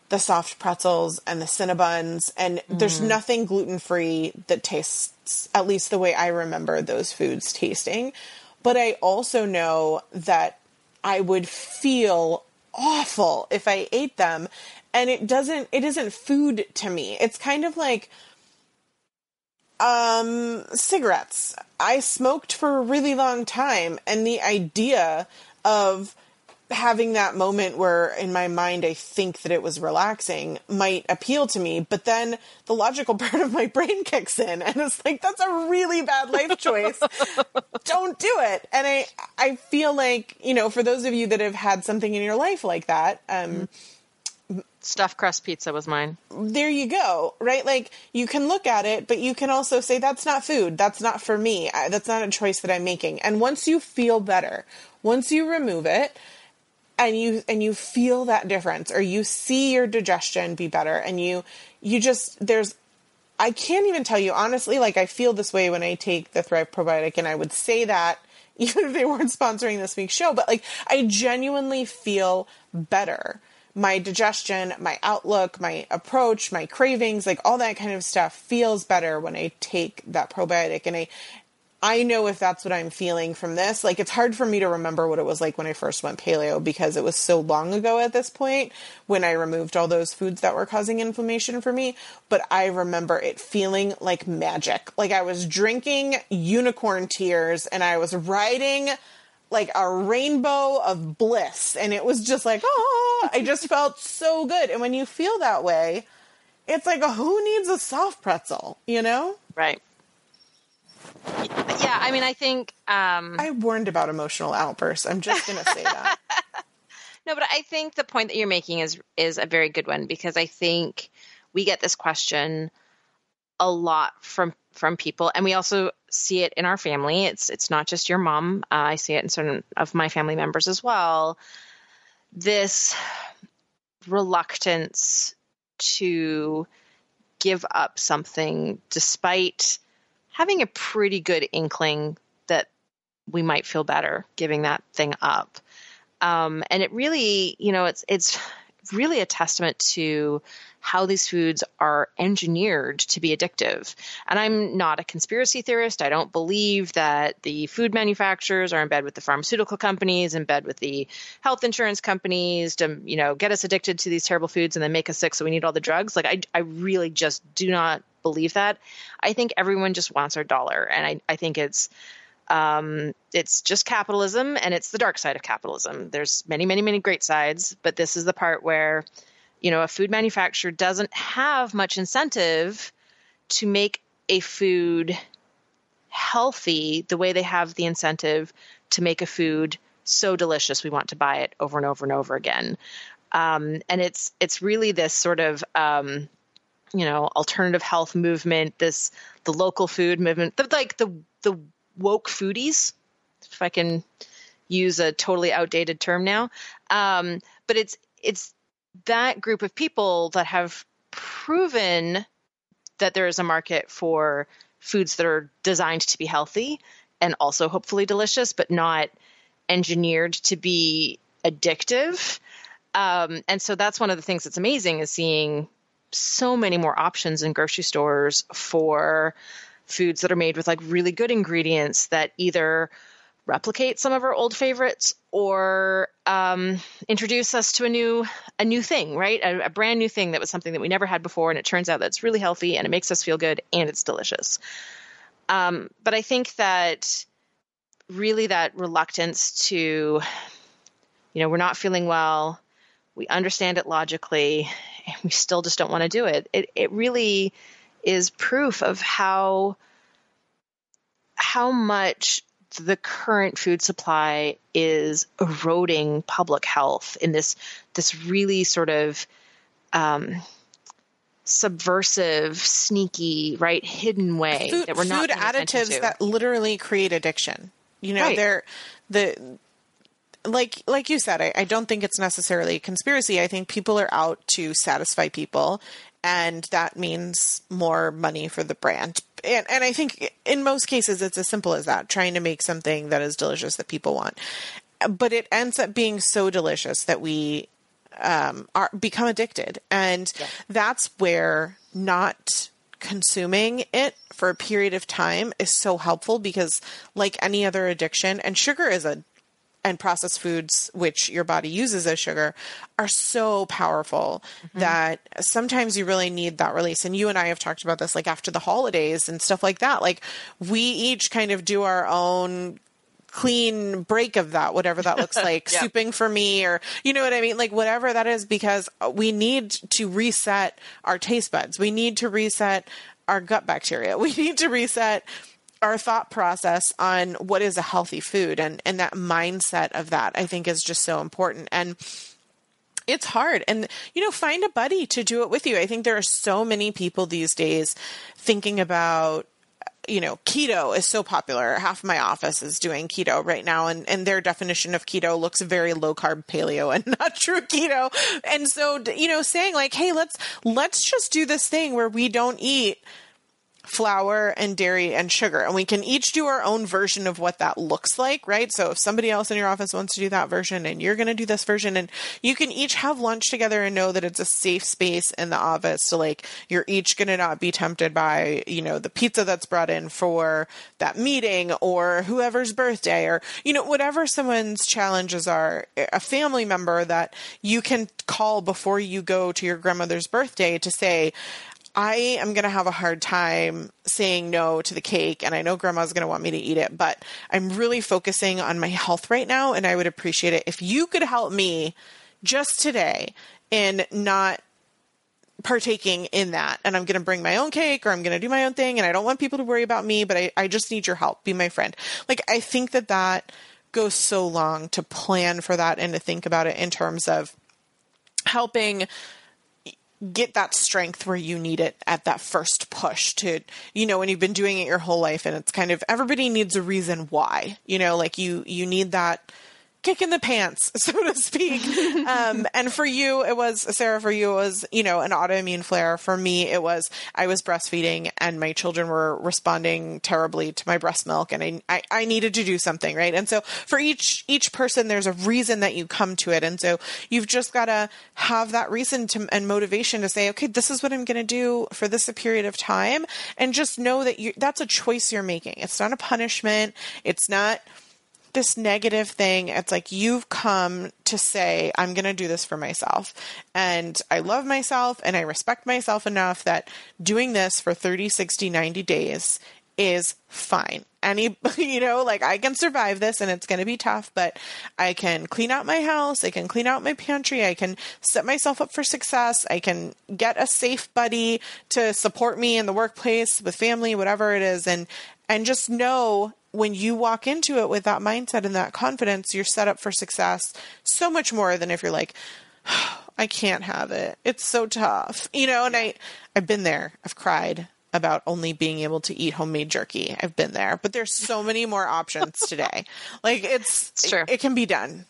the soft pretzels and the Cinnabons, and mm. there's nothing gluten free that tastes at least the way I remember those foods tasting. But I also know that I would feel awful if I ate them, and it doesn't. It isn't food to me. It's kind of like um cigarettes. I smoked for a really long time, and the idea of having that moment where in my mind I think that it was relaxing might appeal to me, but then the logical part of my brain kicks in and it's like that's a really bad life choice. Don't do it. And I I feel like, you know, for those of you that have had something in your life like that, um stuffed crust pizza was mine. There you go, right? Like you can look at it, but you can also say that's not food. That's not for me. That's not a choice that I'm making. And once you feel better, once you remove it, and you and you feel that difference or you see your digestion be better and you you just there's I can't even tell you honestly like I feel this way when I take the Thrive probiotic and I would say that even if they weren't sponsoring this week's show but like I genuinely feel better my digestion, my outlook, my approach, my cravings, like all that kind of stuff feels better when I take that probiotic. And I I know if that's what I'm feeling from this. Like, it's hard for me to remember what it was like when I first went paleo because it was so long ago at this point when I removed all those foods that were causing inflammation for me. But I remember it feeling like magic. Like, I was drinking unicorn tears and I was riding like a rainbow of bliss. And it was just like, oh, I just felt so good. And when you feel that way, it's like, who needs a soft pretzel, you know? Right. Yeah, I mean, I think um, I warned about emotional outbursts. I'm just going to say that. no, but I think the point that you're making is is a very good one because I think we get this question a lot from from people, and we also see it in our family. It's it's not just your mom. Uh, I see it in certain of my family members as well. This reluctance to give up something despite having a pretty good inkling that we might feel better giving that thing up. Um, and it really, you know, it's it's really a testament to how these foods are engineered to be addictive. And I'm not a conspiracy theorist. I don't believe that the food manufacturers are in bed with the pharmaceutical companies, in bed with the health insurance companies to, you know, get us addicted to these terrible foods and then make us sick so we need all the drugs. Like I I really just do not believe that. I think everyone just wants our dollar, and I, I think it's um, it's just capitalism, and it's the dark side of capitalism. There's many, many, many great sides, but this is the part where you know a food manufacturer doesn't have much incentive to make a food healthy the way they have the incentive to make a food so delicious we want to buy it over and over and over again. Um, and it's it's really this sort of um, you know alternative health movement this the local food movement the, like the the woke foodies if i can use a totally outdated term now. Um, but it's it's that group of people that have proven that there is a market for foods that are designed to be healthy and also hopefully delicious but not engineered to be addictive. Um, and so that's one of the things that's amazing is seeing so many more options in grocery stores for foods that are made with like really good ingredients that either replicate some of our old favorites or um, introduce us to a new a new thing right a, a, brand new thing that was something that we never had before and it turns out that's really healthy and it makes us feel good and it's delicious um, but i think that really that reluctance to you know we're not feeling well we understand it logically, and we still just don't want to do it. It it really is proof of how how much the current food supply is eroding public health in this this really sort of um, subversive, sneaky, right, hidden way food, that we're not food additives to. that literally create addiction. You know, Right. they're the like like you said. I, I don't think it's necessarily a conspiracy. I think people are out to satisfy people, and that means more money for the brand. And and I think in most cases it's as simple as that: trying to make something that is delicious that people want. But it ends up being so delicious that we um, are become addicted, and that's where not consuming it for a period of time is so helpful because, like any other addiction, and sugar is a and processed foods, which your body uses as sugar, are so powerful mm-hmm. that sometimes you really need that release. And you and I have talked about this, like after the holidays and stuff like that. Like we each kind of do our own clean break of that, whatever that looks like, Yeah. souping for me, or you know what I mean? Like whatever that is, because we need to reset our taste buds. We need to reset our gut bacteria. We need to reset our thought process on what is a healthy food and, and that mindset of that I think is just so important. And it's hard. And you know find a buddy to do it with you. I think there are so many people these days thinking about you know keto is so popular. Half my office is doing keto right now and and their definition of keto looks very low carb paleo and not true keto. And so you know saying like hey let's let's just do this thing where we don't eat flour and dairy and sugar. And we can each do our own version of what that looks like right? So if somebody else in your office wants to do that version and you're going to do this version and you can each have lunch together and know that it's a safe space in the office. So like you're each going to not be tempted by you know the pizza that's brought in for that meeting or whoever's birthday or you know whatever someone's challenges are. A family member that you can call before you go to your grandmother's birthday to say I am going to have a hard time saying no to the cake, and I know grandma's going to want me to eat it, but I'm really focusing on my health right now, and I would appreciate it if you could help me just today in not partaking in that. And I'm going to bring my own cake or I'm going to do my own thing, and I don't want people to worry about me, but I, I just need your help. Be my friend. Like, I think that that goes so long to plan for that and to think about it in terms of helping get that strength where you need it at that first push to you know when you've been doing it your whole life and it's kind of everybody needs a reason why you know like you you need that kick in the pants so to speak. Um, and for you it was sarah for you it was you know an autoimmune flare. For me it was i was breastfeeding and my children were responding terribly to my breast milk and I, I i needed to do something right? And so for each each person there's a reason that you come to it. And so you've just got to have that reason to and motivation to say okay this is what i'm going to do for this period of time. And just know that you that's a choice you're making. It's not a punishment. It's not this negative thing. It's like you've come to say, I'm going to do this for myself. And I love myself and I respect myself enough that doing this for 30, 60, 90 days is fine. Any, you know, like I can survive this and it's going to be tough, but I can clean out my house. I can clean out my pantry. I can set myself up for success. I can get a safe buddy to support me in the workplace with family, whatever it is. And, and just know when you walk into it with that mindset and that confidence, you're set up for success so much more than if you're like, I can't have it. It's so tough. You know, and I I've been there. I've cried about only being able to eat homemade jerky. I've been there. But there's so many more options today. Like it's, It's true. It, it can be done.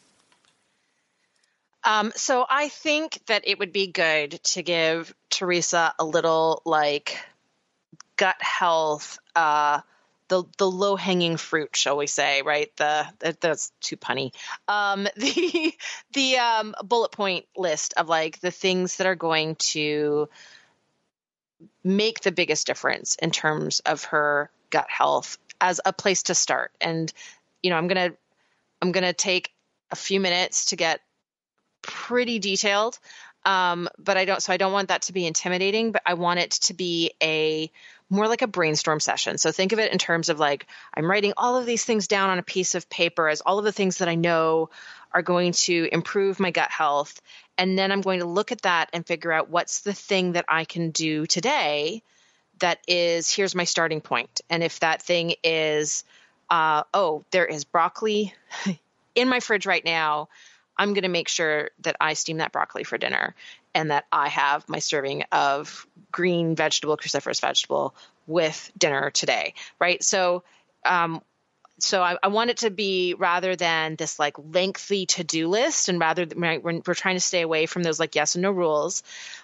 Um, so I think that it would be good to give Teresa a little like gut health, uh, the the low hanging fruit, shall we say? Right? The that, that's too punny. Um, the the um, bullet point list of like the things that are going to make the biggest difference in terms of her gut health as a place to start. And you know, I'm gonna I'm gonna take a few minutes to get pretty detailed. Um, but I don't, so I don't want that to be intimidating, but I want it to be a more like a brainstorm session. So think of it in terms of like, I'm writing all of these things down on a piece of paper as all of the things that I know are going to improve my gut health. And then I'm going to look at that and figure out what's the thing that I can do today that is here's my starting point. And if that thing is, uh, oh, there is broccoli in my fridge right now, I'm going to make sure that I steam that broccoli for dinner and that I have my serving of green vegetable, cruciferous vegetable with dinner today, right? So, um, so I, I, want it to be rather than this like lengthy to-do list and rather than, right, we're, we're trying to stay away from those like yes and no rules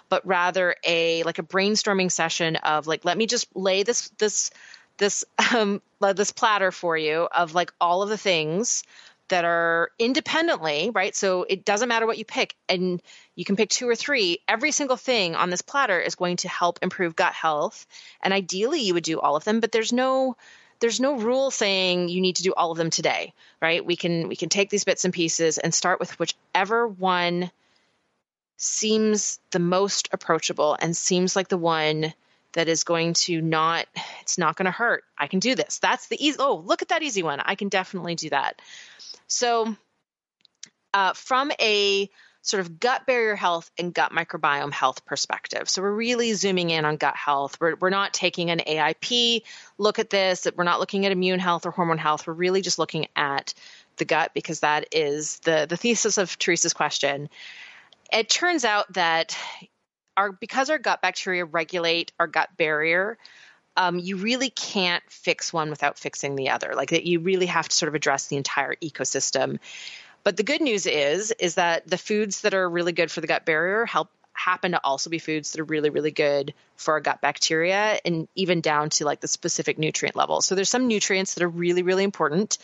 but rather a like a brainstorming session of like let me just lay this this this um this platter for you of like all of the things that are independently, right? So it doesn't matter what you pick, and you can pick two or three. Every single thing on this platter is going to help improve gut health. And ideally, you would do all of them, but there's no there's no rule saying you need to do all of them today, right? We can we can take these bits and pieces and start with whichever one seems the most approachable and seems like the one that is going to not it's not going to hurt. I can do this. That's the easy Oh, look at that easy one. I can definitely do that. So, uh, from a sort of gut barrier health and gut microbiome health perspective. So we're really zooming in on gut health. We're, we're not taking an AIP look at this, we're not looking at immune health or hormone health. We're really just looking at the gut because that is the, the thesis of Teresa's question. It turns out that our because our gut bacteria regulate our gut barrier, um, you really can't fix one without fixing the other. Like that, you really have to sort of address the entire ecosystem. But the good news is, is that the foods that are really good for the gut barrier help happen to also be foods that are really, really good for our gut bacteria and even down to like the specific nutrient level. So there's some nutrients that are really, really important.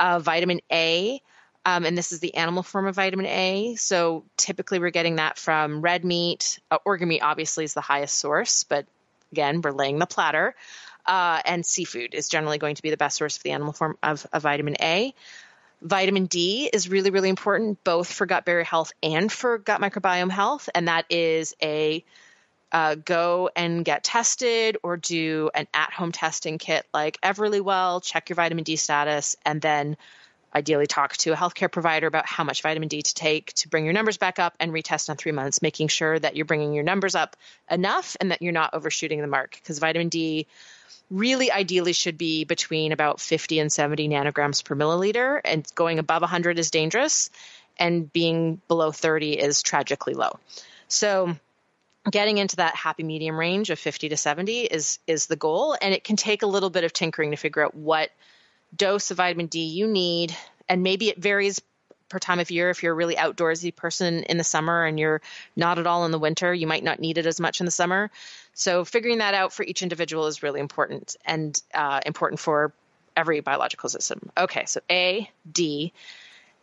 Uh, vitamin A, um, and this is the animal form of vitamin A. So typically we're getting that from red meat. Uh, organ meat obviously is the highest source, but Again, we're laying the platter. Uh, and seafood is generally going to be the best source of the animal form of, of vitamin A. Vitamin D is really, really important both for gut barrier health and for gut microbiome health. And that is a uh, go and get tested or do an at home testing kit like Everlywell, check your vitamin D status, and then ideally talk to a healthcare provider about how much vitamin D to take to bring your numbers back up and retest in three months, making sure that you're bringing your numbers up enough and that you're not overshooting the mark. Because vitamin D really ideally should be between about 50 and 70 nanograms per milliliter, and going above 100 is dangerous, and being below 30 is tragically low. So, getting into that happy medium range of 50 to 70 is is the goal and it can take a little bit of tinkering to figure out what dose of vitamin D you need, and maybe it varies per time of year. If you're a really outdoorsy person in the summer and you're not at all in the winter, you might not need it as much in the summer. So figuring that out for each individual is really important and uh, important for every biological system. Okay, so A, D.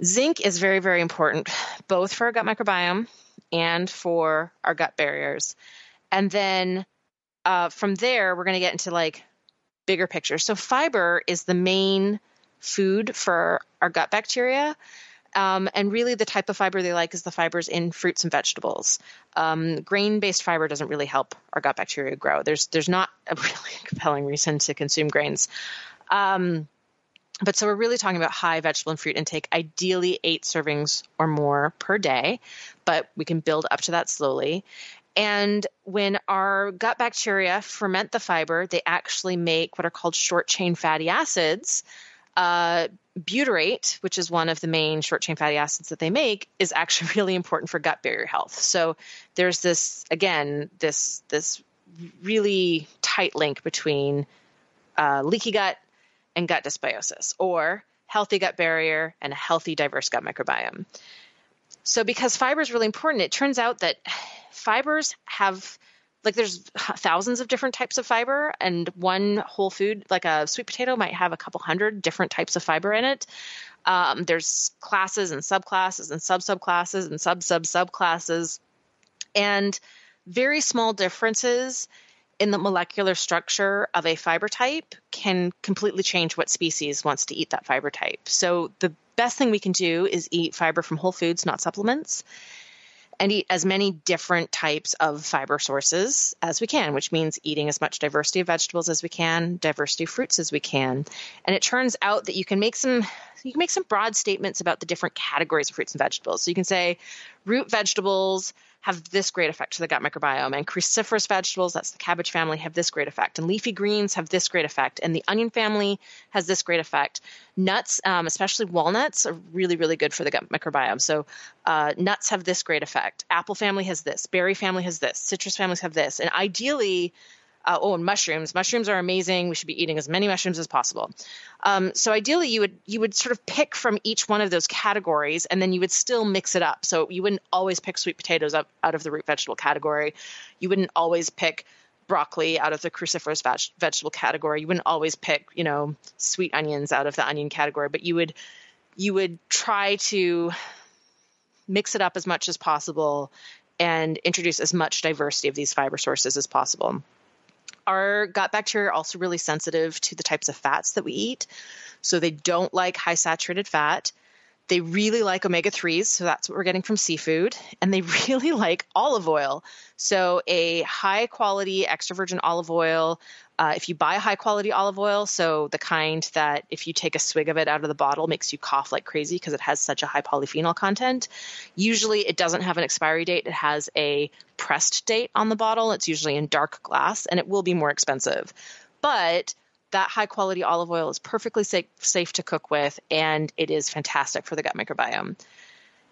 Zinc is very, very important, both for our gut microbiome and for our gut barriers. And then uh, from there, we're going to get into like bigger picture. So, fiber is the main food for our gut bacteria. Um, and really, the type of fiber they like is the fibers in fruits and vegetables. Um, grain-based fiber doesn't really help our gut bacteria grow. There's there's not a really compelling reason to consume grains. Um, but so we're really talking about high vegetable and fruit intake, ideally eight servings or more per day, but we can build up to that slowly. And when our gut bacteria ferment the fiber, they actually make what are called short chain fatty acids. Uh, butyrate, which is one of the main short chain fatty acids that they make, is actually really important for gut barrier health. So there's this again this this really tight link between uh, leaky gut and gut dysbiosis, or healthy gut barrier and a healthy diverse gut microbiome. So because fiber is really important, it turns out that fibers have like there's thousands of different types of fiber and one whole food like a sweet potato might have a couple hundred different types of fiber in it. Um, there's classes and subclasses and sub subclasses and sub sub subclasses and very small differences in the molecular structure of a fiber type can completely change what species wants to eat that fiber type so the best thing we can do is eat fiber from whole foods not supplements and eat as many different types of fiber sources as we can, which means eating as much diversity of vegetables as we can, diversity of fruits as we can. And it turns out that you can make some you can make some broad statements about the different categories of fruits and vegetables. So you can say root vegetables have this great effect to the gut microbiome. And cruciferous vegetables, that's the cabbage family, have this great effect. And leafy greens have this great effect. And the onion family has this great effect. Nuts, um, especially walnuts, are really, really good for the gut microbiome. So uh, nuts have this great effect. Apple family has this. Berry family has this. Citrus families have this. And ideally, uh, oh, and mushrooms. Mushrooms are amazing. We should be eating as many mushrooms as possible. Um, so ideally, you would you would sort of pick from each one of those categories, and then you would still mix it up. So you wouldn't always pick sweet potatoes up out of the root vegetable category. You wouldn't always pick broccoli out of the cruciferous veg- vegetable category. You wouldn't always pick you know sweet onions out of the onion category, but you would you would try to mix it up as much as possible and introduce as much diversity of these fiber sources as possible our gut bacteria are also really sensitive to the types of fats that we eat. So they don't like high saturated fat. They really like omega 3s, so that's what we're getting from seafood. And they really like olive oil. So, a high quality extra virgin olive oil, uh, if you buy high quality olive oil, so the kind that if you take a swig of it out of the bottle makes you cough like crazy because it has such a high polyphenol content, usually it doesn't have an expiry date. It has a pressed date on the bottle. It's usually in dark glass and it will be more expensive. But that high quality olive oil is perfectly safe, safe to cook with and it is fantastic for the gut microbiome.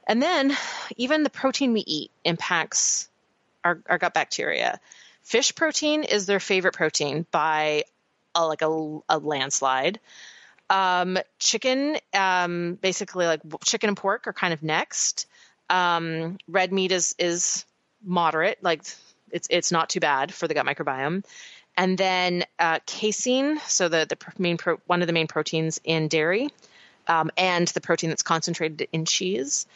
And then even the protein we eat impacts our, our gut bacteria. Fish protein is their favorite protein by a, like a, a landslide. Um, chicken, um, basically like chicken and pork are kind of next. Um, red meat is is moderate, like it's it's not too bad for the gut microbiome. And then uh, casein, so the the main pro- one of the main proteins in dairy, um, and the protein that's concentrated in cheese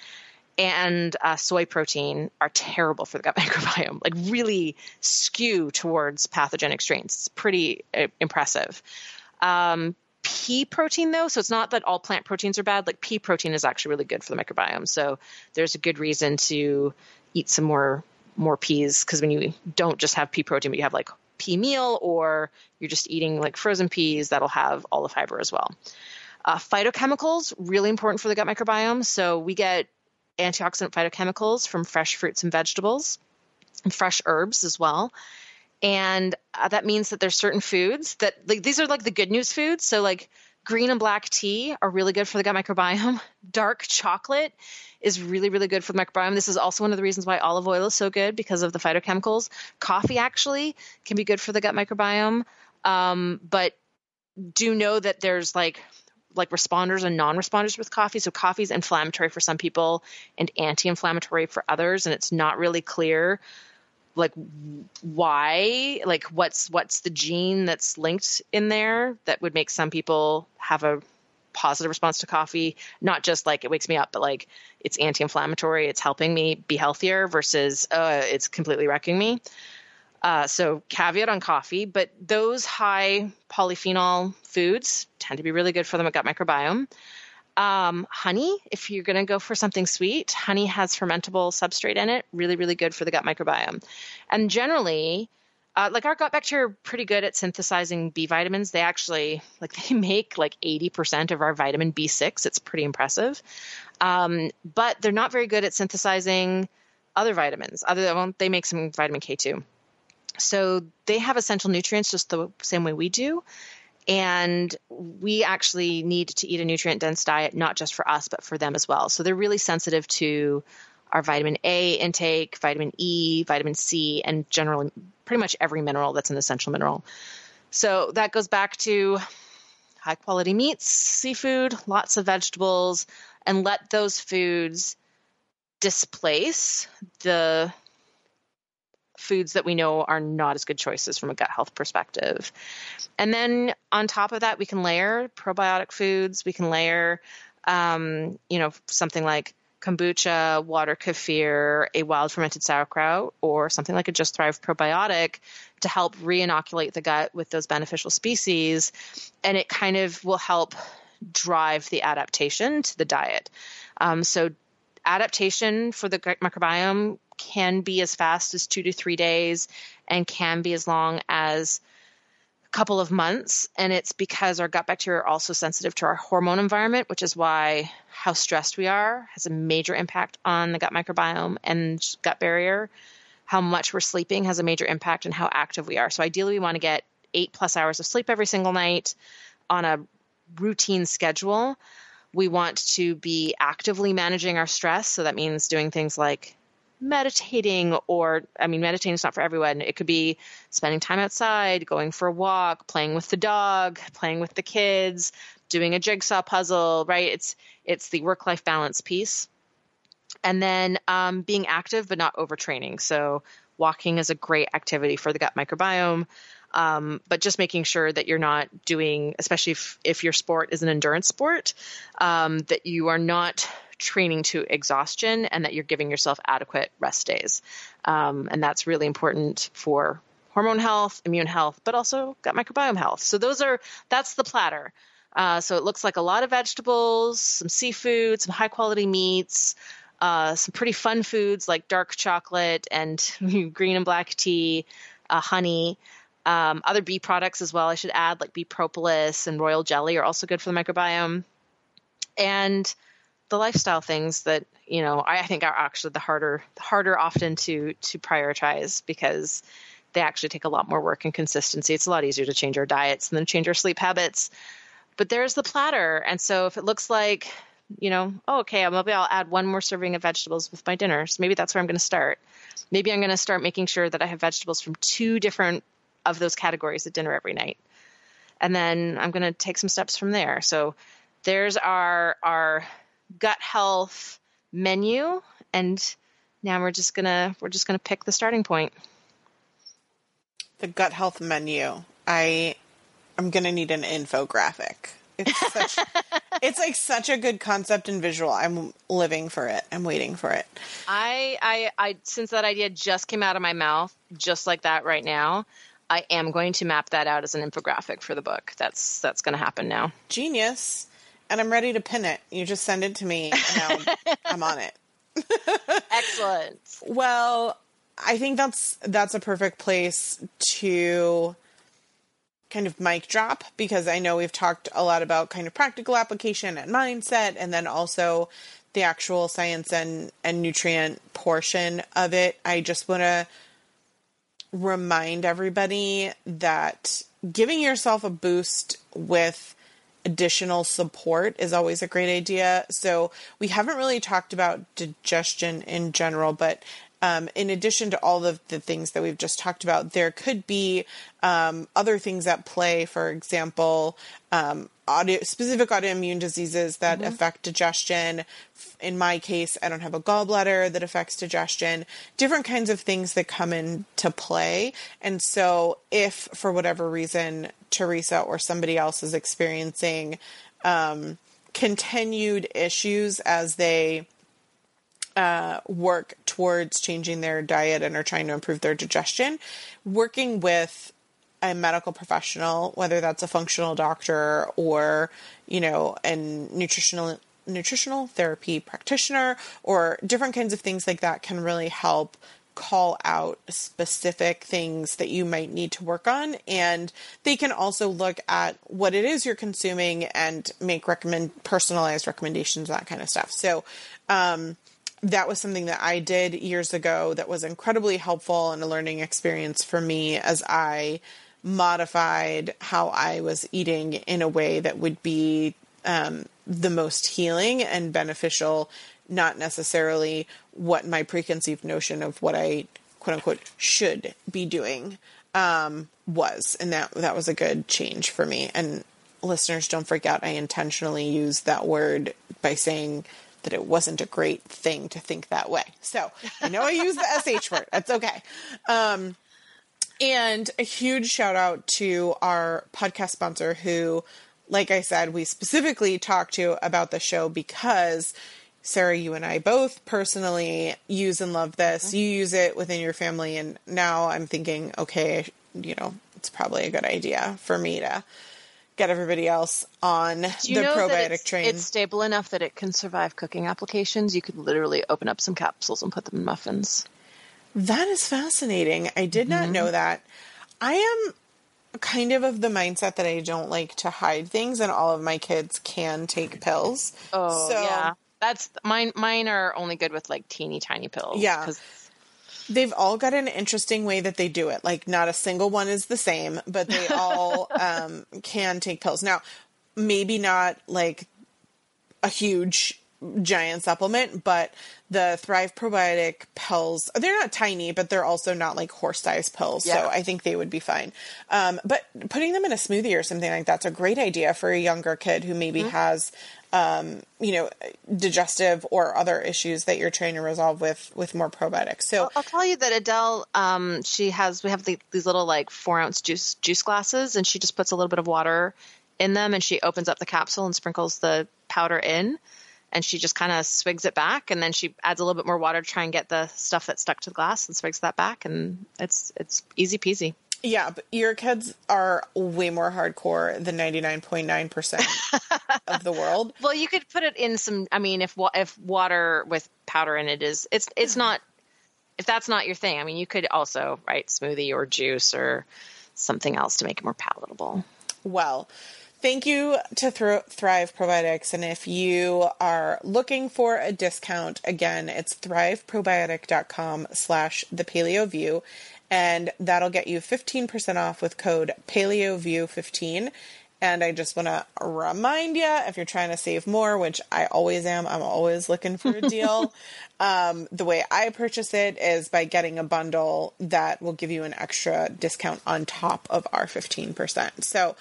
and uh, soy protein are terrible for the gut microbiome, like really skew towards pathogenic strains. It's pretty uh, impressive. Um, pea protein, though, so it's not that all plant proteins are bad. Like pea protein is actually really good for the microbiome. So there's a good reason to eat some more more peas because when you don't just have pea protein, but you have like pea meal or you're just eating like frozen peas, that'll have all the fiber as well. Uh, phytochemicals really important for the gut microbiome. So we get antioxidant phytochemicals from fresh fruits and vegetables, and fresh herbs as well. And uh, that means that there's certain foods that like these are like the good news foods. So like green and black tea are really good for the gut microbiome. Dark chocolate is really really good for the microbiome. This is also one of the reasons why olive oil is so good because of the phytochemicals. Coffee actually can be good for the gut microbiome. Um, but do know that there's like like responders and non-responders with coffee. So coffee is inflammatory for some people and anti-inflammatory for others, and it's not really clear like why like what's what's the gene that's linked in there that would make some people have a positive response to coffee. Not just like it wakes me up but like it's anti-inflammatory. It's helping me be healthier versus uh, it's completely wrecking me uh, so caveat on coffee, but those high polyphenol foods tend to be really good for the gut microbiome. Um, honey, if you're going to go for something sweet, honey has fermentable substrate in it, really, really good for the gut microbiome. And generally, uh, like our gut bacteria are pretty good at synthesizing B vitamins. They actually like they make like 80% of our vitamin B6. It's pretty impressive. Um, but they're not very good at synthesizing other vitamins. Other than well, they make some vitamin K too. So they have essential nutrients just the same way we do. And we actually need to eat a nutrient dense diet, not just for us, but for them as well. So they're really sensitive to our vitamin A intake, vitamin E, vitamin C, and generally pretty much every mineral that's an essential mineral. So that goes back to high quality meats, seafood, lots of vegetables, and let those foods displace the foods that we know are not as good choices from a gut health perspective. And then on top of that, we can layer probiotic foods. We can layer, um, you know, something like kombucha, water kefir, a wild fermented sauerkraut, or something like a Just Thrive probiotic to help re-inoculate the gut with those beneficial species. And it kind of will help drive the adaptation to the diet. Um, so adaptation for the gut microbiome can be as fast as two to three days and can be as long as a couple of months. And it's because our gut bacteria are also sensitive to our hormone environment, which is why how stressed we are has a major impact on the gut microbiome and gut barrier. How much we're sleeping has a major impact on how active we are. So, ideally, we want to get eight plus hours of sleep every single night on a routine schedule. We want to be actively managing our stress. So, that means doing things like meditating or i mean meditating is not for everyone. It could be spending time outside going for a walk playing with the dog playing with the kids doing a jigsaw puzzle right? It's it's the work life balance piece. And then um, being active but not overtraining. So walking is a great activity for the gut microbiome um, but just making sure that you're not doing especially if, if your sport is an endurance sport um, that you are not training to exhaustion and that you're giving yourself adequate rest days. Um, and that's really important for hormone health, immune health, but also gut microbiome health. So those are that's the platter. Uh, so it looks like a lot of vegetables, some seafood, some high quality meats, uh, some pretty fun foods like dark chocolate and green and black tea, uh, honey. Um, other bee products as well, I should add, like bee propolis and royal jelly are also good for the microbiome. And the lifestyle things that you know I, think are actually the harder harder often to to prioritize because they actually take a lot more work and consistency. It's a lot easier to change our diets than change our sleep habits. But there's the platter, and so if it looks like you know, oh, okay, maybe I'll add one more serving of vegetables with my dinner. So maybe that's where I'm going to start. Maybe I'm going to start making sure that I have vegetables from two different of those categories at dinner every night. And then I'm going to take some steps from there. So there's our our gut health menu and now we're just gonna we're just gonna pick the starting point. The gut health menu. I i'm gonna need an infographic. It's such it's like such a good concept and visual. I'm living for it. I'm waiting for it. I, I i since that idea just came out of my mouth just like that right now i am going to map that out as an infographic for the book that's that's going to happen now genius and I'm ready to pin it. You just send it to me, and now I'm on it. Excellent. Well, I think that's that's a perfect place to kind of mic drop because I know we've talked a lot about kind of practical application and mindset and then also the actual science and and nutrient portion of it. I just want to remind everybody that giving yourself a boost with additional support is always a great idea. So we haven't really talked about digestion in general, but um, in addition to all of the things that we've just talked about, there could be um, other things at play. For example, um, audio, specific autoimmune diseases that mm-hmm. affect digestion. In my case, I don't have a gallbladder that affects digestion. Different kinds of things that come into play. And so, if for whatever reason Teresa or somebody else is experiencing um, continued issues as they uh, work towards changing their diet and are trying to improve their digestion, working with a medical professional, whether that's a functional doctor or, you know, a nutritional nutritional therapy practitioner or different kinds of things like that can really help call out specific things that you might need to work on. And they can also look at what it is you're consuming and make recommend personalized recommendations that kind of stuff. So um, that was something that I did years ago that was incredibly helpful and a learning experience for me as I modified how I was eating in a way that would be um, the most healing and beneficial, not necessarily what my preconceived notion of what I quote unquote should be doing um, was. And that that was a good change for me. And listeners, don't freak out. I intentionally used that word by saying that it wasn't a great thing to think that way. So I know I use the SH word. That's okay. Um, and a huge shout out to our podcast sponsor who, like I said, we specifically talked to about the show because Sarah, you and I both personally use and love this. Mm-hmm. You use it within your family, and now I'm thinking, okay, you know, it's probably a good idea for me to get everybody else on the probiotic it's, train. it's stable enough that it can survive cooking applications. You could literally open up some capsules and put them in muffins. That is fascinating. I did not Mm-hmm. know that. I am kind of of the mindset that I don't like to hide things, and all of my kids can take pills. Oh so yeah, that's mine. Mine are only good with like teeny tiny pills. Yeah. they've all got an interesting way that they do it. Like, not a single one is the same, but they all um, can take pills. Now, maybe not like a huge giant supplement, but the Thrive probiotic pills, they're not tiny, but they're also not like horse sized pills. Yeah. So I think they would be fine. Um, but putting them in a smoothie or something like that's a great idea for a younger kid who maybe has, um, you know, digestive or other issues that you're trying to resolve with, with more probiotics. So I'll tell you that Adele, um, she has we have the, these little like four ounce juice juice glasses, and she just puts a little bit of water in them, and she opens up the capsule and sprinkles the powder in, and she just kind of swigs it back, and then she adds a little bit more water to try and get the stuff that's stuck to the glass, and swigs that back, and it's it's easy peasy. Yeah, but your kids are way more hardcore than 99.9% of the world. Well, you could put it in some. I mean, if if water with powder in it is, it's it's not. If that's not your thing, I mean, you could also write smoothie or juice or something else to make it more palatable. Well, thank you to Thr- Thrive Probiotics. And if you are looking for a discount, again, it's thriveprobiotic.com slash the paleo view. And that'll get you 15% off with code paleoview15. And I just want to remind you if you're trying to save more, which I always am, I'm always looking for a deal. um, the way I purchase it is by getting a bundle that will give you an extra discount on top of our 15%. So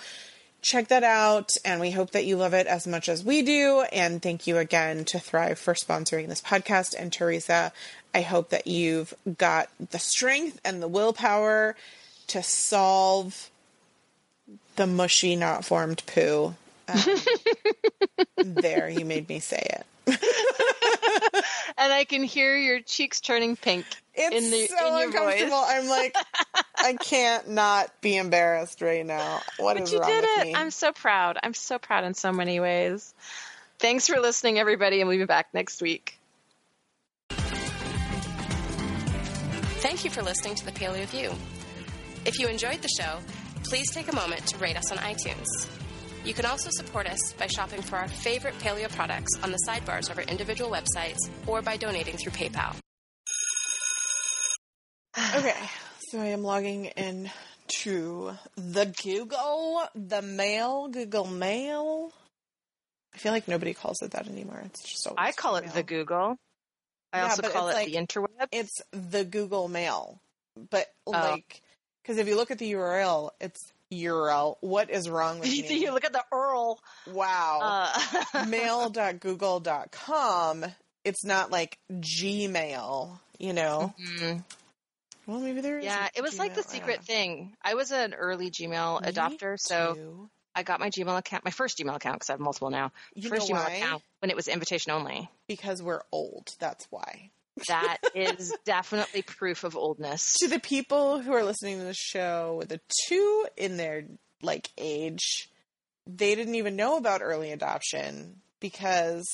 check that out. And we hope that you love it as much as we do. And thank you again to Thrive for sponsoring this podcast. And Teresa, I hope that you've got the strength and the willpower to solve the mushy, not formed poo. Um, there, you made me say it. And I can hear your cheeks turning pink It's in the so in your uncomfortable. voice. I'm like, I can't not be embarrassed right now. What is But you wrong did with it. me? I'm so proud. I'm so proud in so many ways. Thanks for listening, everybody, and we'll be back next week. Thank you for listening to the Paleo View. If you enjoyed the show, please take a moment to rate us on iTunes. You can also support us by shopping for our favorite paleo products on the sidebars of our individual websites or by donating through PayPal. Okay, so I am logging in to the Google, the Mail, Google Mail. I feel like nobody calls it that anymore. It's just I call it Mail. the Google. I Yeah, also call it it's the interweb. It's the Google Mail, but Oh. like, because if you look at the URL, it's URL. What is wrong with you me? look at the URL. Wow. Uh, Mail.google.com. It's not like Gmail, you know. Well, maybe there is. yeah, it was like the secret thing. I was an early Gmail. Me adopter, so too. I got my Gmail account, my first Gmail account because I have multiple now. You first Gmail why? account when it was invitation only. because we're old. That's why. That is definitely proof of oldness. To the people who are listening to the show with a two in their like age, they didn't even know about early adoption because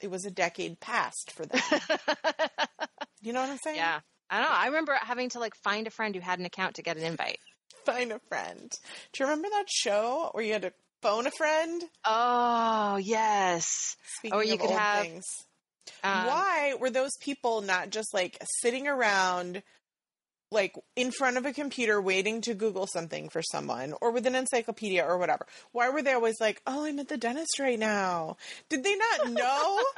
it was a decade past for them. you know what I'm saying? Yeah. I don't know. I remember having to like find a friend who had an account to get an invite. Find a friend. Do you remember that show where you had to phone a friend? Oh, yes. Speaking Or you of could have, things. Um, Why were those people not just like sitting around like in front of a computer waiting to Google something for someone or with an encyclopedia or whatever? Why were they always like, "Oh, I'm at the dentist right now"? Did they not know?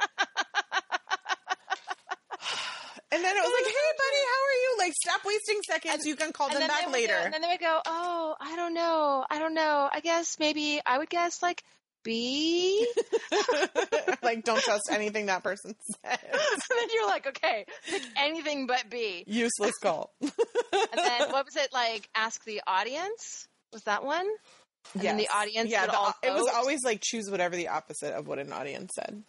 and then it was like, "Hey, buddy, how are you?" Like, stop wasting seconds. you can call them back later. Go, and then they would go, "Oh, I don't know. I don't know. I guess maybe I would guess like B." like, don't trust anything that person says. and then you're like, "Okay, pick anything but B." Useless call. And then what was it like? Ask the audience. Was that one? Yeah. And then the audience Yeah, would the- all it was always like choose whatever the opposite of what an audience said.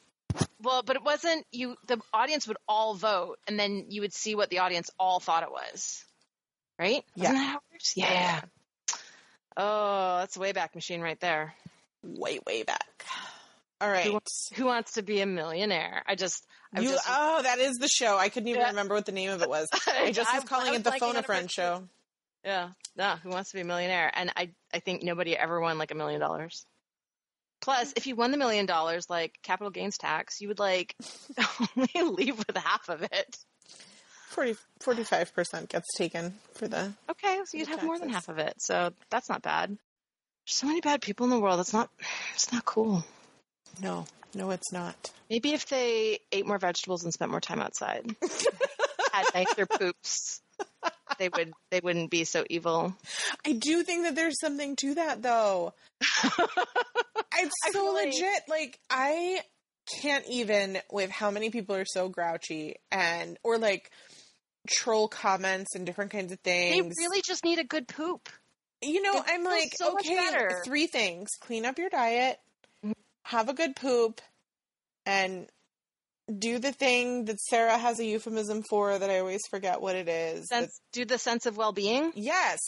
Well, but it wasn't you. The audience would all vote, and then you would see what the audience all thought it was. Right? Yeah. Wasn't that how it works? Yeah. Oh, that's a way back machine right there. Way, way back. All right. Who, wants, who wants to be a millionaire? I just, I you, just oh, that is the show. I couldn't even Yeah. remember what the name of it was. I just was calling I it was the like, Phone a Friend show. yeah, no, who wants to be a millionaire? And I, I think nobody ever won like a million dollars. Plus, if you won the million dollars, like capital gains tax, you would like only leave with half of it. 40, 45% gets taken for the. Okay, so you'd have more than half of it. So that's not bad. There's so many bad people in the world. That's not, it's not cool. No, no, it's not. Maybe if they ate more vegetables and spent more time outside, had nicer poops, they would they wouldn't be so evil. I do think that there's something to that, though. it's so legit. Like, I can't even with how many people are so grouchy and, or like, troll comments and different kinds of things. They really just need a good poop. You know, It I'm like, so okay, three things: clean up your diet, have a good poop, and do the thing that Sarah has a euphemism for that I always forget what it is. Sense, do the sense of well being. Yes.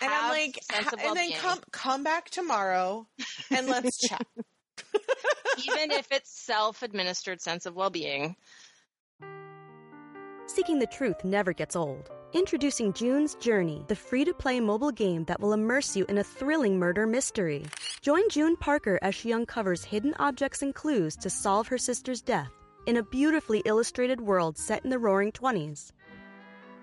And I'm like, sense and then well-being. come come back tomorrow and let's chat. even if it's self administered sense of well being. Seeking the truth never gets old. Introducing June's Journey, the free to play mobile game that will immerse you in a thrilling murder mystery. Join June Parker as she uncovers hidden objects and clues to solve her sister's death in a beautifully illustrated world set in the roaring 20s.